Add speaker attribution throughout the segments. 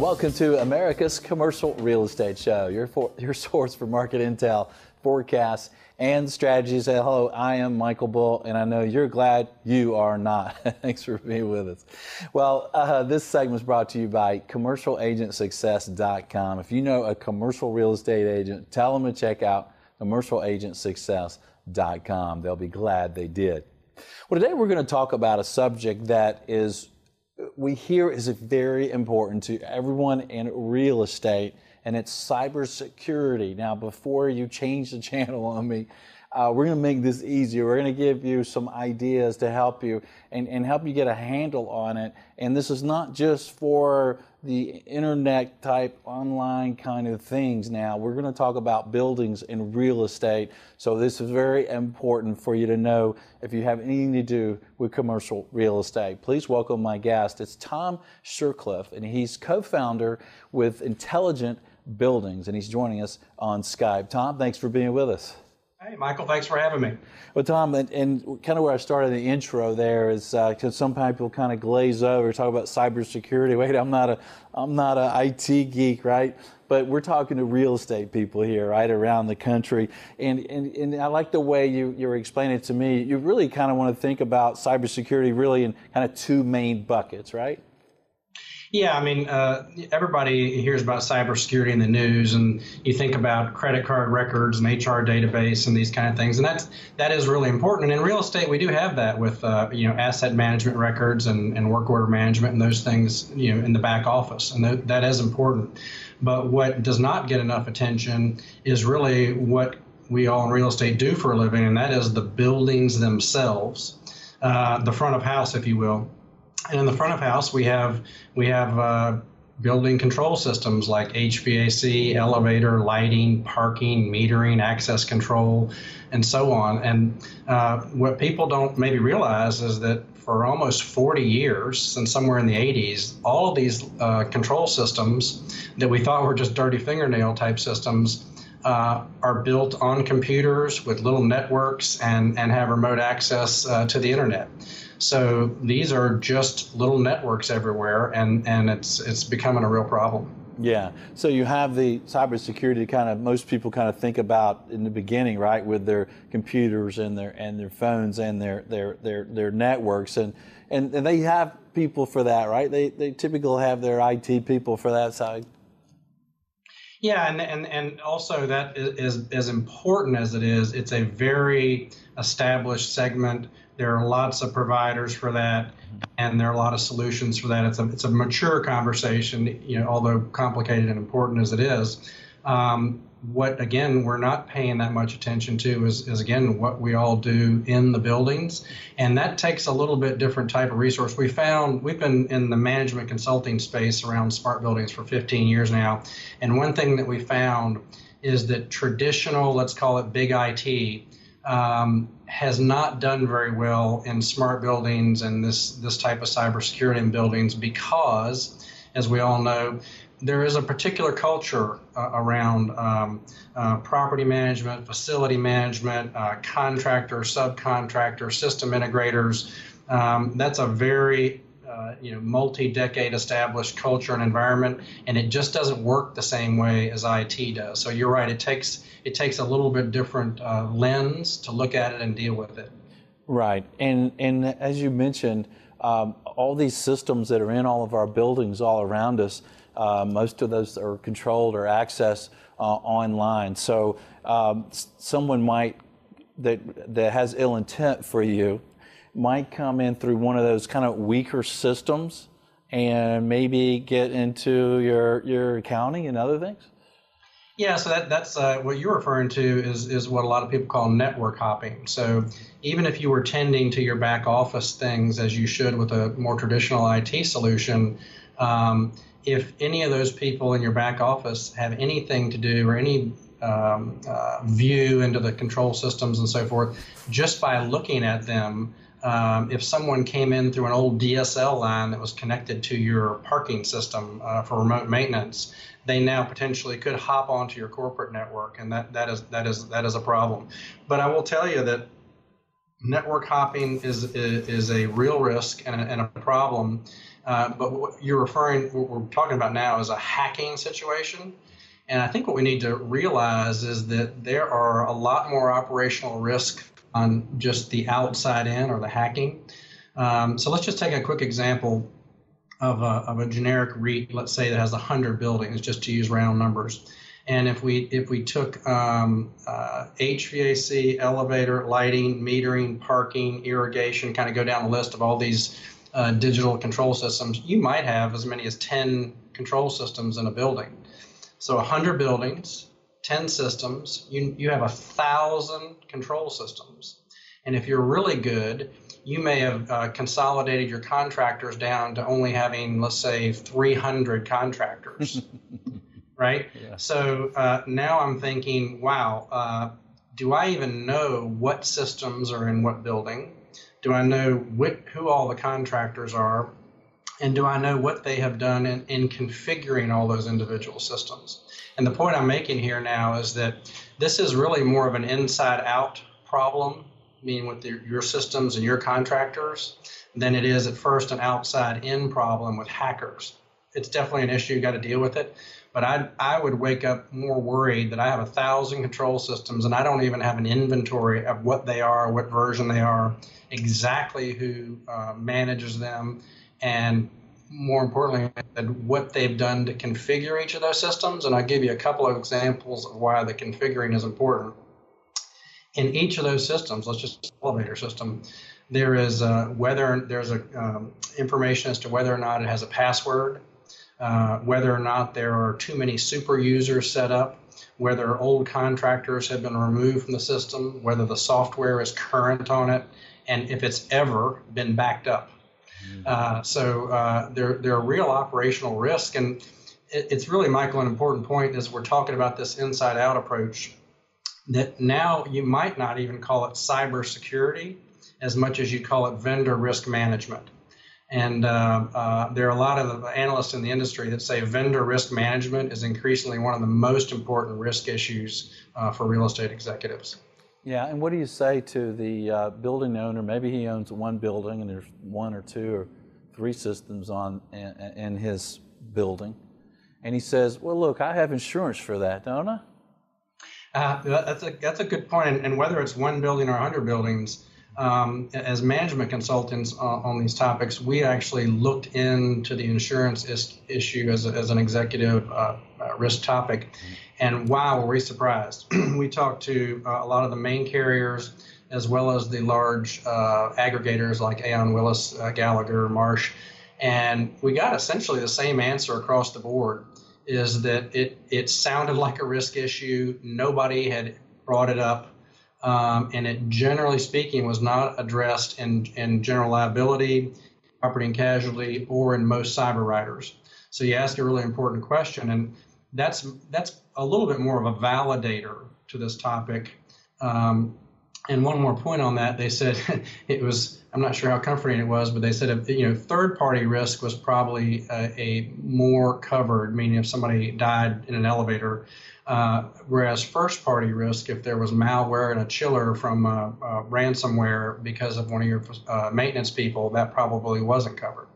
Speaker 1: Welcome to America's Commercial Real Estate Show, your, for, your source for market intel, forecasts, and strategies. Hello, I am Michael Bull, and I know you're glad you are not. Thanks for being with us. Well, uh, this segment is brought to you by CommercialAgentSuccess.com. If you know a commercial real estate agent, tell them to check out CommercialAgentSuccess.com. They'll be glad they did. Well, today we're going to talk about a subject that is we hear is very important to everyone in real estate, and it's cybersecurity. Now, before you change the channel on me, uh, we're going to make this easier. We're going to give you some ideas to help you and, and help you get a handle on it. And this is not just for the internet type online kind of things now. We're going to talk about buildings and real estate. So this is very important for you to know if you have anything to do with commercial real estate. Please welcome my guest. It's Tom Shircliff, and he's co-founder with Intelligent Buildings, and he's joining us on Skype. Tom, thanks for being with us.
Speaker 2: Hey, Michael, thanks for having me.
Speaker 1: Well, Tom, and, and kind of where I started the intro there is because uh, some people kind of glaze over, talk about cybersecurity. Wait, I'm not a, I'm not a IT geek, right? But we're talking to real estate people here, right, around the country. And, and, and I like the way you, you're explaining it to me. You really kind of want to think about cybersecurity really in kind of two main buckets, right?
Speaker 2: Yeah, I mean, uh, everybody hears about cybersecurity in the news, and you think about credit card records and HR database and these kind of things, and that's that is really important. And in real estate, we do have that with uh, you know asset management records and, and work order management and those things you know in the back office, and that, that is important. But what does not get enough attention is really what we all in real estate do for a living, and that is the buildings themselves, uh, the front of house, if you will and in the front of house, we have we have uh, building control systems like HVAC, elevator, lighting, parking, metering, access control, and so on. And uh, what people don't maybe realize is that for almost 40 years, since somewhere in the 80s, all of these uh, control systems that we thought were just dirty fingernail type systems uh, are built on computers with little networks and, and have remote access uh, to the internet. So these are just little networks everywhere, and, and it's it's becoming a real problem.
Speaker 1: Yeah. So you have the cybersecurity kind of most people kind of think about in the beginning, right, with their computers and their and their phones and their their their their networks and and, and they have people for that, right? They they typically have their IT people for that side.
Speaker 2: Yeah, and and and also that is as important as it is. It's a very established segment there are lots of providers for that, and there are a lot of solutions for that. It's a it's a mature conversation, you know, although complicated and important as it is. Um, what again we're not paying that much attention to is, is again what we all do in the buildings. And that takes a little bit different type of resource. We found we've been in the management consulting space around smart buildings for 15 years now. And one thing that we found is that traditional let's call it big it um, has not done very well in smart buildings and this this type of cybersecurity in buildings because, as we all know, there is a particular culture uh, around um, uh, property management, facility management, uh, contractor, subcontractor, system integrators. Um, that's a very uh, you know multi-decade established culture and environment, and it just doesn't work the same way as IT does. So you're right; it takes it takes a little bit different uh, lens to look at it and deal with it.
Speaker 1: Right, and and as you mentioned, um, all these systems that are in all of our buildings all around us, uh, most of those are controlled or accessed uh, online. So um, someone might that that has ill intent for you might come in through one of those kind of weaker systems and maybe get into your your accounting and other things?
Speaker 2: Yeah, so that, that's uh, what you're referring to is, is what a lot of people call network hopping. So even if you were tending to your back office things as you should with a more traditional IT solution, um, if any of those people in your back office have anything to do or any um, uh, view into the control systems and so forth, just by looking at them, um, if someone came in through an old DSL line that was connected to your parking system uh, for remote maintenance, they now potentially could hop onto your corporate network, and that, that is that is that is a problem. But I will tell you that network hopping is is, is a real risk and a, and a problem. Uh, but what you're referring, what we're talking about now, is a hacking situation. And I think what we need to realize is that there are a lot more operational risk on just the outside in or the hacking. Um, so let's just take a quick example of a, of a generic REIT, let's say that has 100 buildings, just to use round numbers. And if we if we took um, uh, HVAC, elevator, lighting, metering, parking, irrigation, kind of go down the list of all these uh, digital control systems, you might have as many as 10 control systems in a building. So 100 buildings, 10 systems, you, you have a thousand control systems. And if you're really good, you may have uh, consolidated your contractors down to only having, let's say, 300 contractors, right? Yeah. So uh, now I'm thinking, wow, uh, do I even know what systems are in what building? Do I know who all the contractors are? And do I know what they have done in, in configuring all those individual systems? And the point I'm making here now is that this is really more of an inside out problem, meaning with the, your systems and your contractors, than it is at first an outside in problem with hackers. It's definitely an issue, you've got to deal with it. But I, I would wake up more worried that I have a thousand control systems and I don't even have an inventory of what they are, what version they are, exactly who uh, manages them, and more importantly, what they've done to configure each of those systems. And I'll give you a couple of examples of why the configuring is important. In each of those systems, let's just elevator system, there is a, whether there's a um, information as to whether or not it has a password, uh, whether or not there are too many super users set up, whether old contractors have been removed from the system, whether the software is current on it, and if it's ever been backed up. Mm-hmm. Uh, so uh, there, there are real operational risks. And it, it's really, Michael, an important point as we're talking about this inside out approach that now you might not even call it cybersecurity as much as you call it vendor risk management. And uh, uh, there are a lot of analysts in the industry that say vendor risk management is increasingly one of the most important risk issues uh, for real estate executives.
Speaker 1: Yeah, and what do you say to the uh, building owner? Maybe he owns one building and there's one or two or three systems on in, in his building, and he says, "Well, look, I have insurance for that, don't I?"
Speaker 2: Uh, that's a that's a good point. And whether it's one building or hundred buildings, um, as management consultants on, on, these topics, we actually looked into the insurance is, issue as, a, as an executive uh, uh, risk topic. And wow, were we surprised. we talked to uh, a lot of the main carriers as well as the large uh, aggregators like Aon Willis, uh, Gallagher, Marsh, and we got essentially the same answer across the board is that it, it sounded like a risk issue. Nobody had brought it up. Um, and it generally speaking was not addressed in, in general liability, property and casualty, or in most cyber riders. So you ask a really important question, and that's that's a little bit more of a validator to this topic. Um, and one more point on that, they said it was. I'm not sure how comforting it was, but they said you know third-party risk was probably a, a, more covered, meaning if somebody died in an elevator, uh, whereas first-party risk, if there was malware and a chiller from uh, uh, ransomware because of one of your uh, maintenance people, that probably wasn't covered.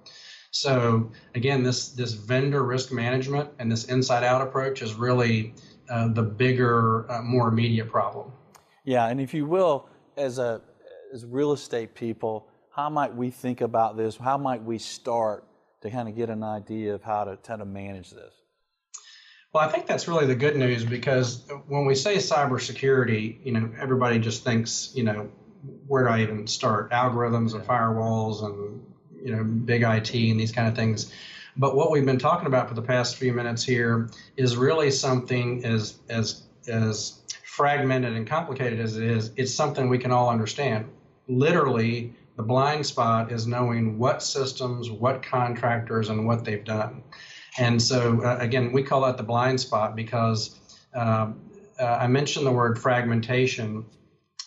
Speaker 2: So again, this this vendor risk management and this inside out approach is really uh, the bigger, more immediate problem.
Speaker 1: Yeah, and if you will, as a as real estate people, how might we think about this? How might we start to kind of get an idea of how to how to manage this?
Speaker 2: Well, I think that's really the good news because when we say cybersecurity, you know, everybody just thinks, you know, where do I even start? Algorithms and firewalls and you know, big IT and these kind of things. But what we've been talking about for the past few minutes here is really something as as as fragmented and complicated as it is. It's something we can all understand. Literally, the blind spot is knowing what systems, what contractors, and what they've done. And so, uh, again, we call that the blind spot because uh, uh, I mentioned the word fragmentation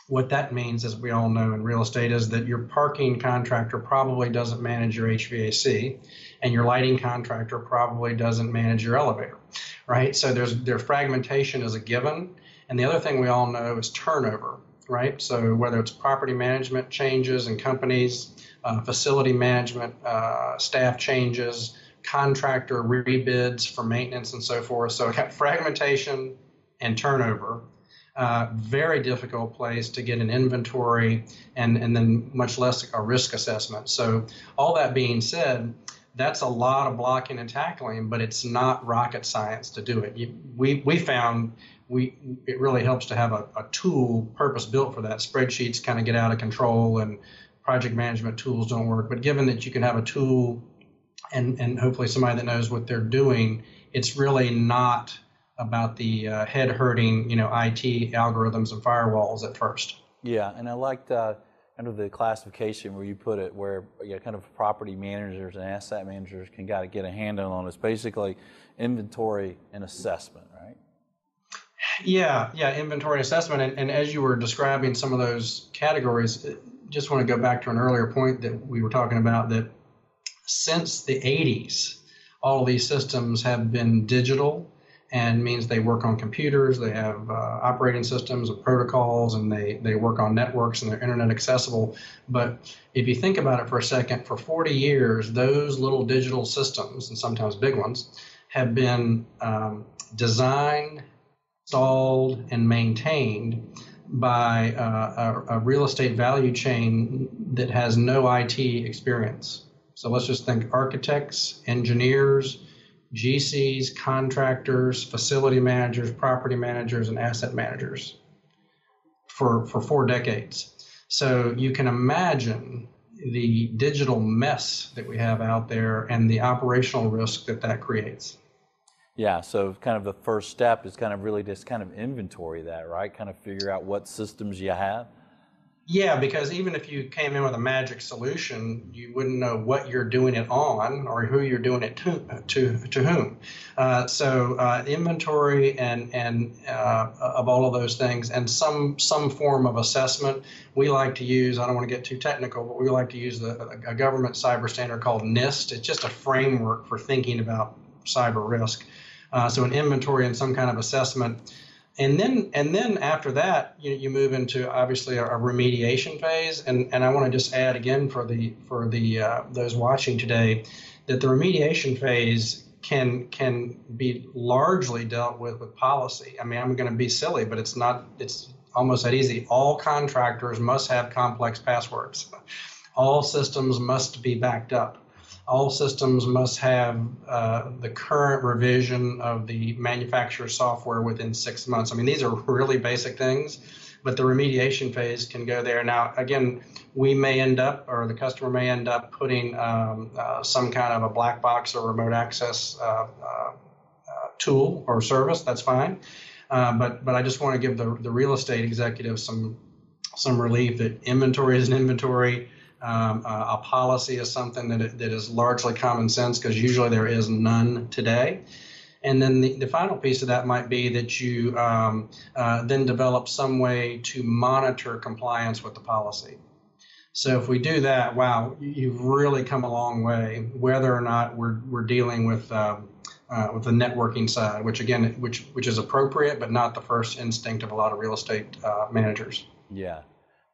Speaker 2: What that means, as we all know in real estate, is that your parking contractor probably doesn't manage your HVAC, and your lighting contractor probably doesn't manage your elevator, right? So there's their fragmentation is a given, and the other thing we all know is turnover, right? So whether it's property management changes in companies, uh, facility management, uh, staff changes, contractor rebids for maintenance, and so forth. So fragmentation and turnover uh, very difficult place to get an inventory and, and then much less a risk assessment. So, all that being said, that's a lot of blocking and tackling, but it's not rocket science to do it. You, we, we found we it really helps to have a, a tool purpose built for that. Spreadsheets kind of get out of control and project management tools don't work. But given that you can have a tool and, and hopefully somebody that knows what they're doing, it's really not about the uh, head hurting, you know, IT algorithms and firewalls at first.
Speaker 1: Yeah, and I liked uh, kind of the classification where you put it, where you know, kind of property managers and asset managers can got to get a handle on. It's basically inventory and assessment, right?
Speaker 2: Yeah, yeah, inventory assessment. And, and as you were describing some of those categories, just want to go back to an earlier point that we were talking about that since the 80s, all of these systems have been digital and means they work on computers, they have uh, operating systems and protocols, and they, they work on networks and they're internet accessible. But if you think about it for a second, for 40 years, those little digital systems, and sometimes big ones, have been um, designed, installed, and maintained by uh, a, a real estate value chain that has no IT experience. So let's just think architects, engineers, GCs, contractors, facility managers, property managers, and asset managers for, for four decades. So you can imagine the digital mess that we have out there and the operational risk that that creates.
Speaker 1: Yeah, so kind of the first step is kind of really just kind of inventory that, right? Kind of figure out what systems you have
Speaker 2: yeah, because even if you came in with a magic solution, you wouldn't know what you're doing it on or who you're doing it to to, to whom. Uh, so uh, inventory and and uh, of all of those things and some some form of assessment. We like to use. I don't want to get too technical, but we like to use the, a government cyber standard called NIST. It's just a framework for thinking about cyber risk. Uh, so an inventory and some kind of assessment and then and then after that you, you move into obviously a, a, remediation phase. And and i want to just add again for the for the uh, those watching today that the remediation phase can can be largely dealt with with policy. I mean i'm going to be silly but it's not it's almost that easy. All contractors must have complex passwords. All systems must be backed up all systems must have uh, the current revision of the manufacturer software within six months. I mean, these are really basic things, but the remediation phase can go there. Now, again, we may end up, or the customer may end up putting um, uh, some kind of a black box or remote access uh, uh tool or service. That's fine. Uh, but but I just want to give the, the real estate executive some some relief that inventory is an inventory um, uh, a policy is something that, that is largely common sense because usually there is none today. And then the, the final piece of that might be that you um, uh, then develop some way to monitor compliance with the policy. So if we do that, wow, you've really come a long way. Whether or not we're, we're dealing with uh, uh, with the networking side, which again, which which is appropriate, but not the first instinct of a lot of real estate uh, managers.
Speaker 1: Yeah,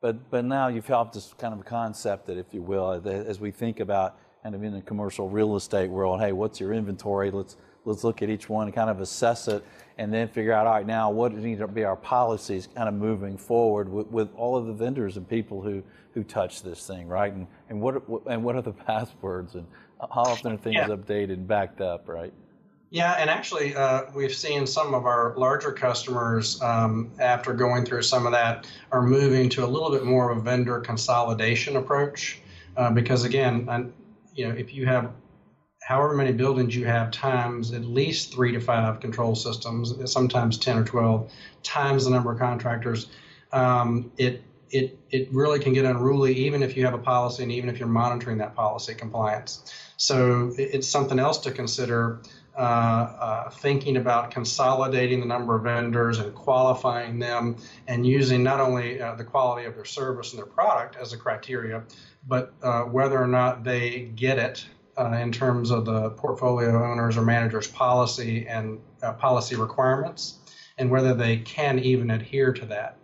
Speaker 1: but, but now you've helped us kind of concept it, if you will, as we think about kind of in the commercial real estate world, hey, what's your inventory? Let's, let's look at each one and kind of assess it and then figure out, all right, now what need to be our policies kind of moving forward with, with all of the vendors and people who, who touch this thing, right? And, and, what, and what are the passwords and how often are things yeah. updated and backed up, right?
Speaker 2: Yeah, and actually, uh, we've seen some of our larger customers, um, after going through some of that, are moving to a little bit more of a vendor consolidation approach. Uh, because again, I, you know, if you have however many buildings you have times at least three to five control systems, sometimes 10 or 12, times the number of contractors, um, it it it really can get unruly even if you have a policy and even if you're monitoring that policy compliance. So it's something else to consider uh, uh, thinking about consolidating the number of vendors and qualifying them and using not only uh, the quality of their service and their product as a criteria, but uh, whether or not they get it uh, in terms of the portfolio owners or managers policy and uh, policy requirements and whether they can even adhere to that.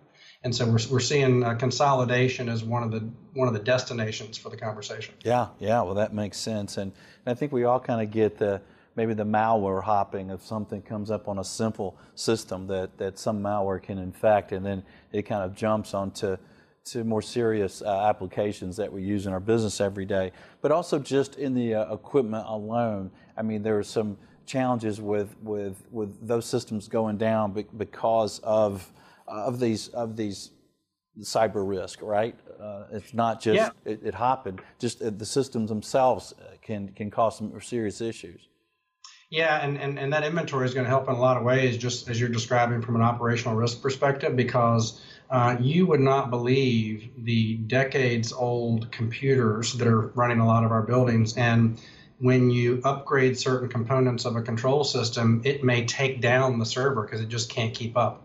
Speaker 2: And so we're, we're seeing consolidation as one of the one of the destinations for the conversation.
Speaker 1: Yeah, yeah. Well, that makes sense, and, and I think we all kind of get the maybe the malware hopping if something comes up on a simple system that, that some malware can infect and then it kind of jumps onto to more serious uh, applications that we use in our business every day but also just in the uh, equipment alone i mean there are some challenges with with with those systems going down because of of these of these cyber risk, right? Uh, it's not just yeah. it, it happened. Just uh, the systems themselves uh, can can cause some serious issues.
Speaker 2: Yeah, and, and, and that inventory is going to help in a lot of ways, just as you're describing from an operational risk perspective, because uh, you would not believe the decades old computers that are running a lot of our buildings. And when you upgrade certain components of a control system, it may take down the server because it just can't keep up.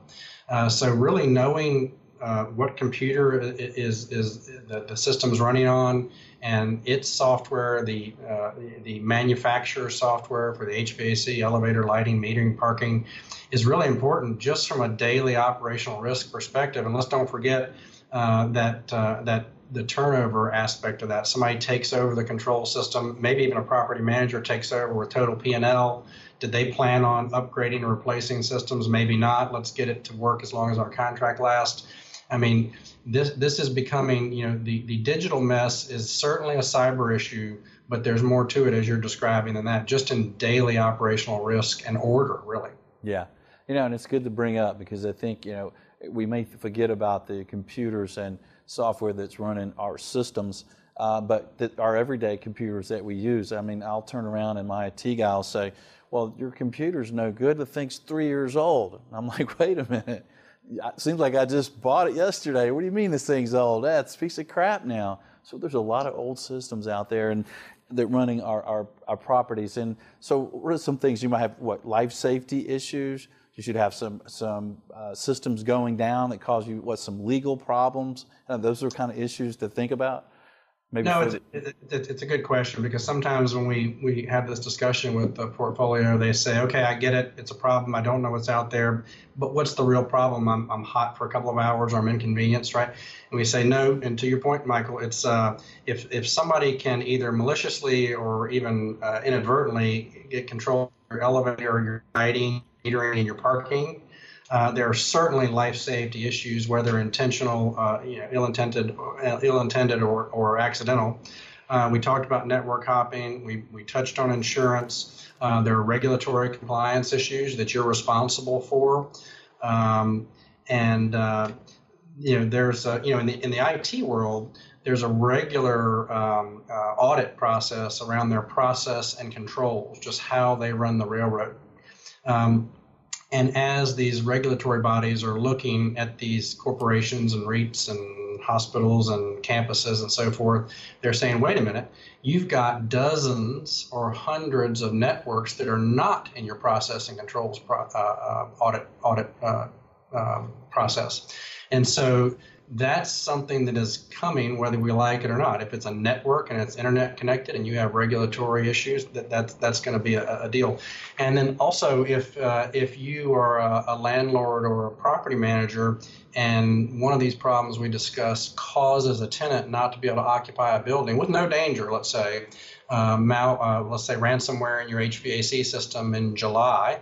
Speaker 2: Uh, so, really knowing uh, what computer is is the, the system's running on and its software, the uh, the manufacturer software for the HVAC, elevator, lighting, metering, parking, is really important just from a daily operational risk perspective. And let's don't forget uh, that uh, that the turnover aspect of that. Somebody takes over the control system, maybe even a property manager takes over with total P&L. Did they plan on upgrading or replacing systems? Maybe not. Let's get it to work as long as our contract lasts. I mean, this this is becoming, you know, the, the digital mess is certainly a cyber issue, but there's more to it as you're describing than that, just in daily operational risk and order, really.
Speaker 1: Yeah. You know, and it's good to bring up because I think, you know, we may forget about the computers and software that's running our systems, uh, but our everyday computers that we use. I mean, I'll turn around and my IT guy will say, well, your computer's no good. The thing's three years old. And I'm like, wait a minute it seems like I just bought it yesterday. What do you mean this thing's old? That's a piece of crap now. So there's a lot of old systems out there and that running our, our, our properties. And so what are some things you might have, what, life safety issues? You should have some, some uh, systems going down that cause you, what, some legal problems? Those are kind of issues to think about.
Speaker 2: Maybe no, it's, it, it's a good question because sometimes when we, we have this discussion with the portfolio, they say, okay, I get it. It's a problem. I don't know what's out there, but what's the real problem? I'm, I'm hot for a couple of hours or I'm inconvenienced, right? And we say, no. And to your point, Michael, it's uh, if, if somebody can either maliciously or even uh, inadvertently get control of your elevator or your lighting, metering, and your parking, uh, there are certainly life safety issues, whether intentional, uh, you know, ill-intended, uh, ill-intended or, or accidental. Uh, we talked about network hopping. We, we touched on insurance. Uh, there are regulatory compliance issues that you're responsible for. Um, and, you know, there's, a, you know, in the, in the IT world, there's a regular um, audit process around their process and controls, just how they run the railroad. Um, and as these regulatory bodies are looking at these corporations and REITs and hospitals and campuses and so forth, they're saying, wait a minute, you've got dozens or hundreds of networks that are not in your process and controls pro- uh, uh, audit audit uh, um, process. And so that's something that is coming whether we like it or not. If it's a network and it's internet connected and you have regulatory issues, that that's that's going to be a, a, deal. And then also if uh, if you are a, a, landlord or a property manager and one of these problems we discussed causes a tenant not to be able to occupy a building with no danger, let's say, uh, mal, uh, let's say ransomware in your HVAC system in July,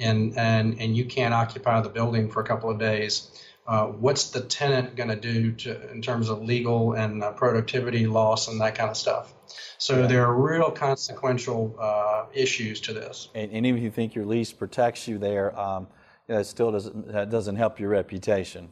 Speaker 2: and and and you can't occupy the building for a couple of days uh, what's the tenant going to do to in terms of legal and uh, productivity loss and that kind of stuff. So yeah. there are real consequential uh, issues to this.
Speaker 1: And, and, even if you think your lease protects you there, um, you know, it still doesn't that doesn't help your reputation.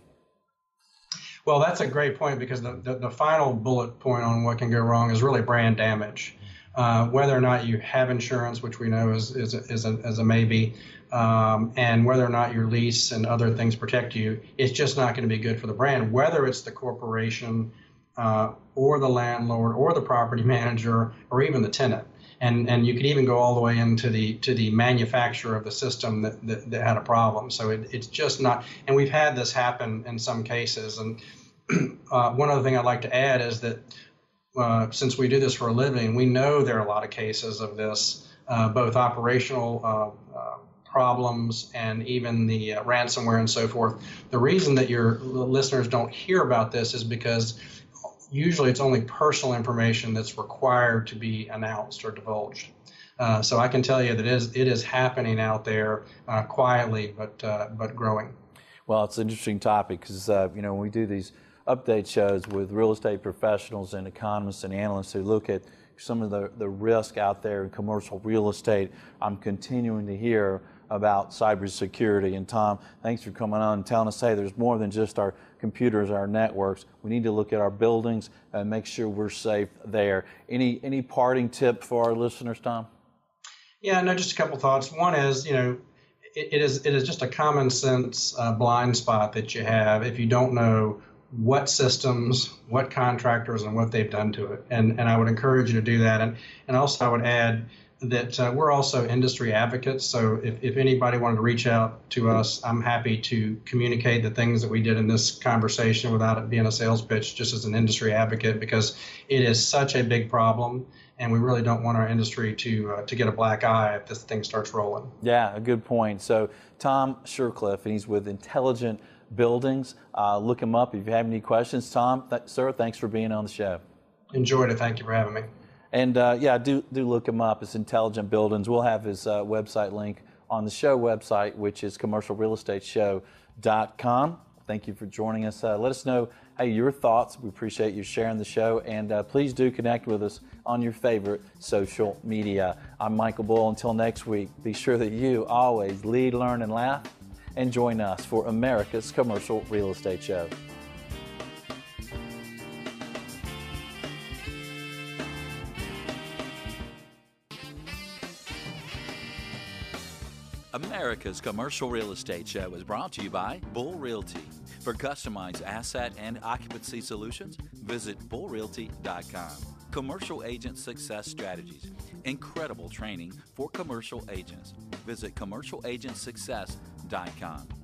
Speaker 2: Well, that's a great point because the, the, the final bullet point on what can go wrong is really brand damage. Uh, whether or not you have insurance, which we know is, is, is, a, is a maybe, um, and whether or not your lease and other things protect you, it's just not going to be good for the brand, whether it's the corporation uh, or the landlord or the property manager or even the tenant. and and you could even go all the way into the to the manufacturer of the system that that, that had a problem. So it, it's just not. And we've had this happen in some cases. And uh, one other thing I'd like to add is that uh, since we do this for a living, we know there are a lot of cases of this, uh, both operational uh, problems and even the uh, ransomware and so forth. The reason that your listeners don't hear about this is because usually it's only personal information that's required to be announced or divulged. Uh, so I can tell you that it is, it is happening out there uh, quietly, but uh, but growing.
Speaker 1: Well, it's an interesting topic because uh, you know when we do these update shows with real estate professionals and economists and analysts who look at some of the, the risk out there in commercial real estate, I'm continuing to hear about cybersecurity. And Tom, thanks for coming on and telling us, hey, there's more than just our computers, our networks. We need to look at our buildings and make sure we're safe there. Any any parting tip for our listeners, Tom?
Speaker 2: Yeah, no, just a couple thoughts. One is, you know, it, it is it is just a common sense uh, blind spot that you have if you don't know what systems, what contractors, and what they've done to it. And and I would encourage you to do that. And and also I would add that uh, we're also industry advocates. So if, if anybody wanted to reach out to us, I'm happy to communicate the things that we did in this conversation without it being a sales pitch, just as an industry advocate, because it is such a big problem. And we really don't want our industry to uh, to get a black eye if this thing starts rolling.
Speaker 1: Yeah, a good point. So Tom Shircliff, and he's with Intelligent Buildings. Uh, look him up if you have any questions. Tom, th- sir, thanks for being on the show.
Speaker 2: Enjoyed it. Thank you for having me.
Speaker 1: And uh, yeah, do do look him up. It's Intelligent Buildings. We'll have his uh, website link on the show website, which is commercialrealestateshow.com. Thank you for joining us. Uh, let us know hey your thoughts. We appreciate you sharing the show, and uh, please do connect with us on your favorite social media. I'm Michael Bull. Until next week, be sure that you always lead, learn, and laugh, and join us for America's Commercial Real Estate Show. America's Commercial Real Estate Show is brought to you by Bull Realty. For customized asset and occupancy solutions, visit bullrealty.com. Commercial Agent Success Strategies. Incredible training for commercial agents. Visit commercialagentsuccess.com. Dicon.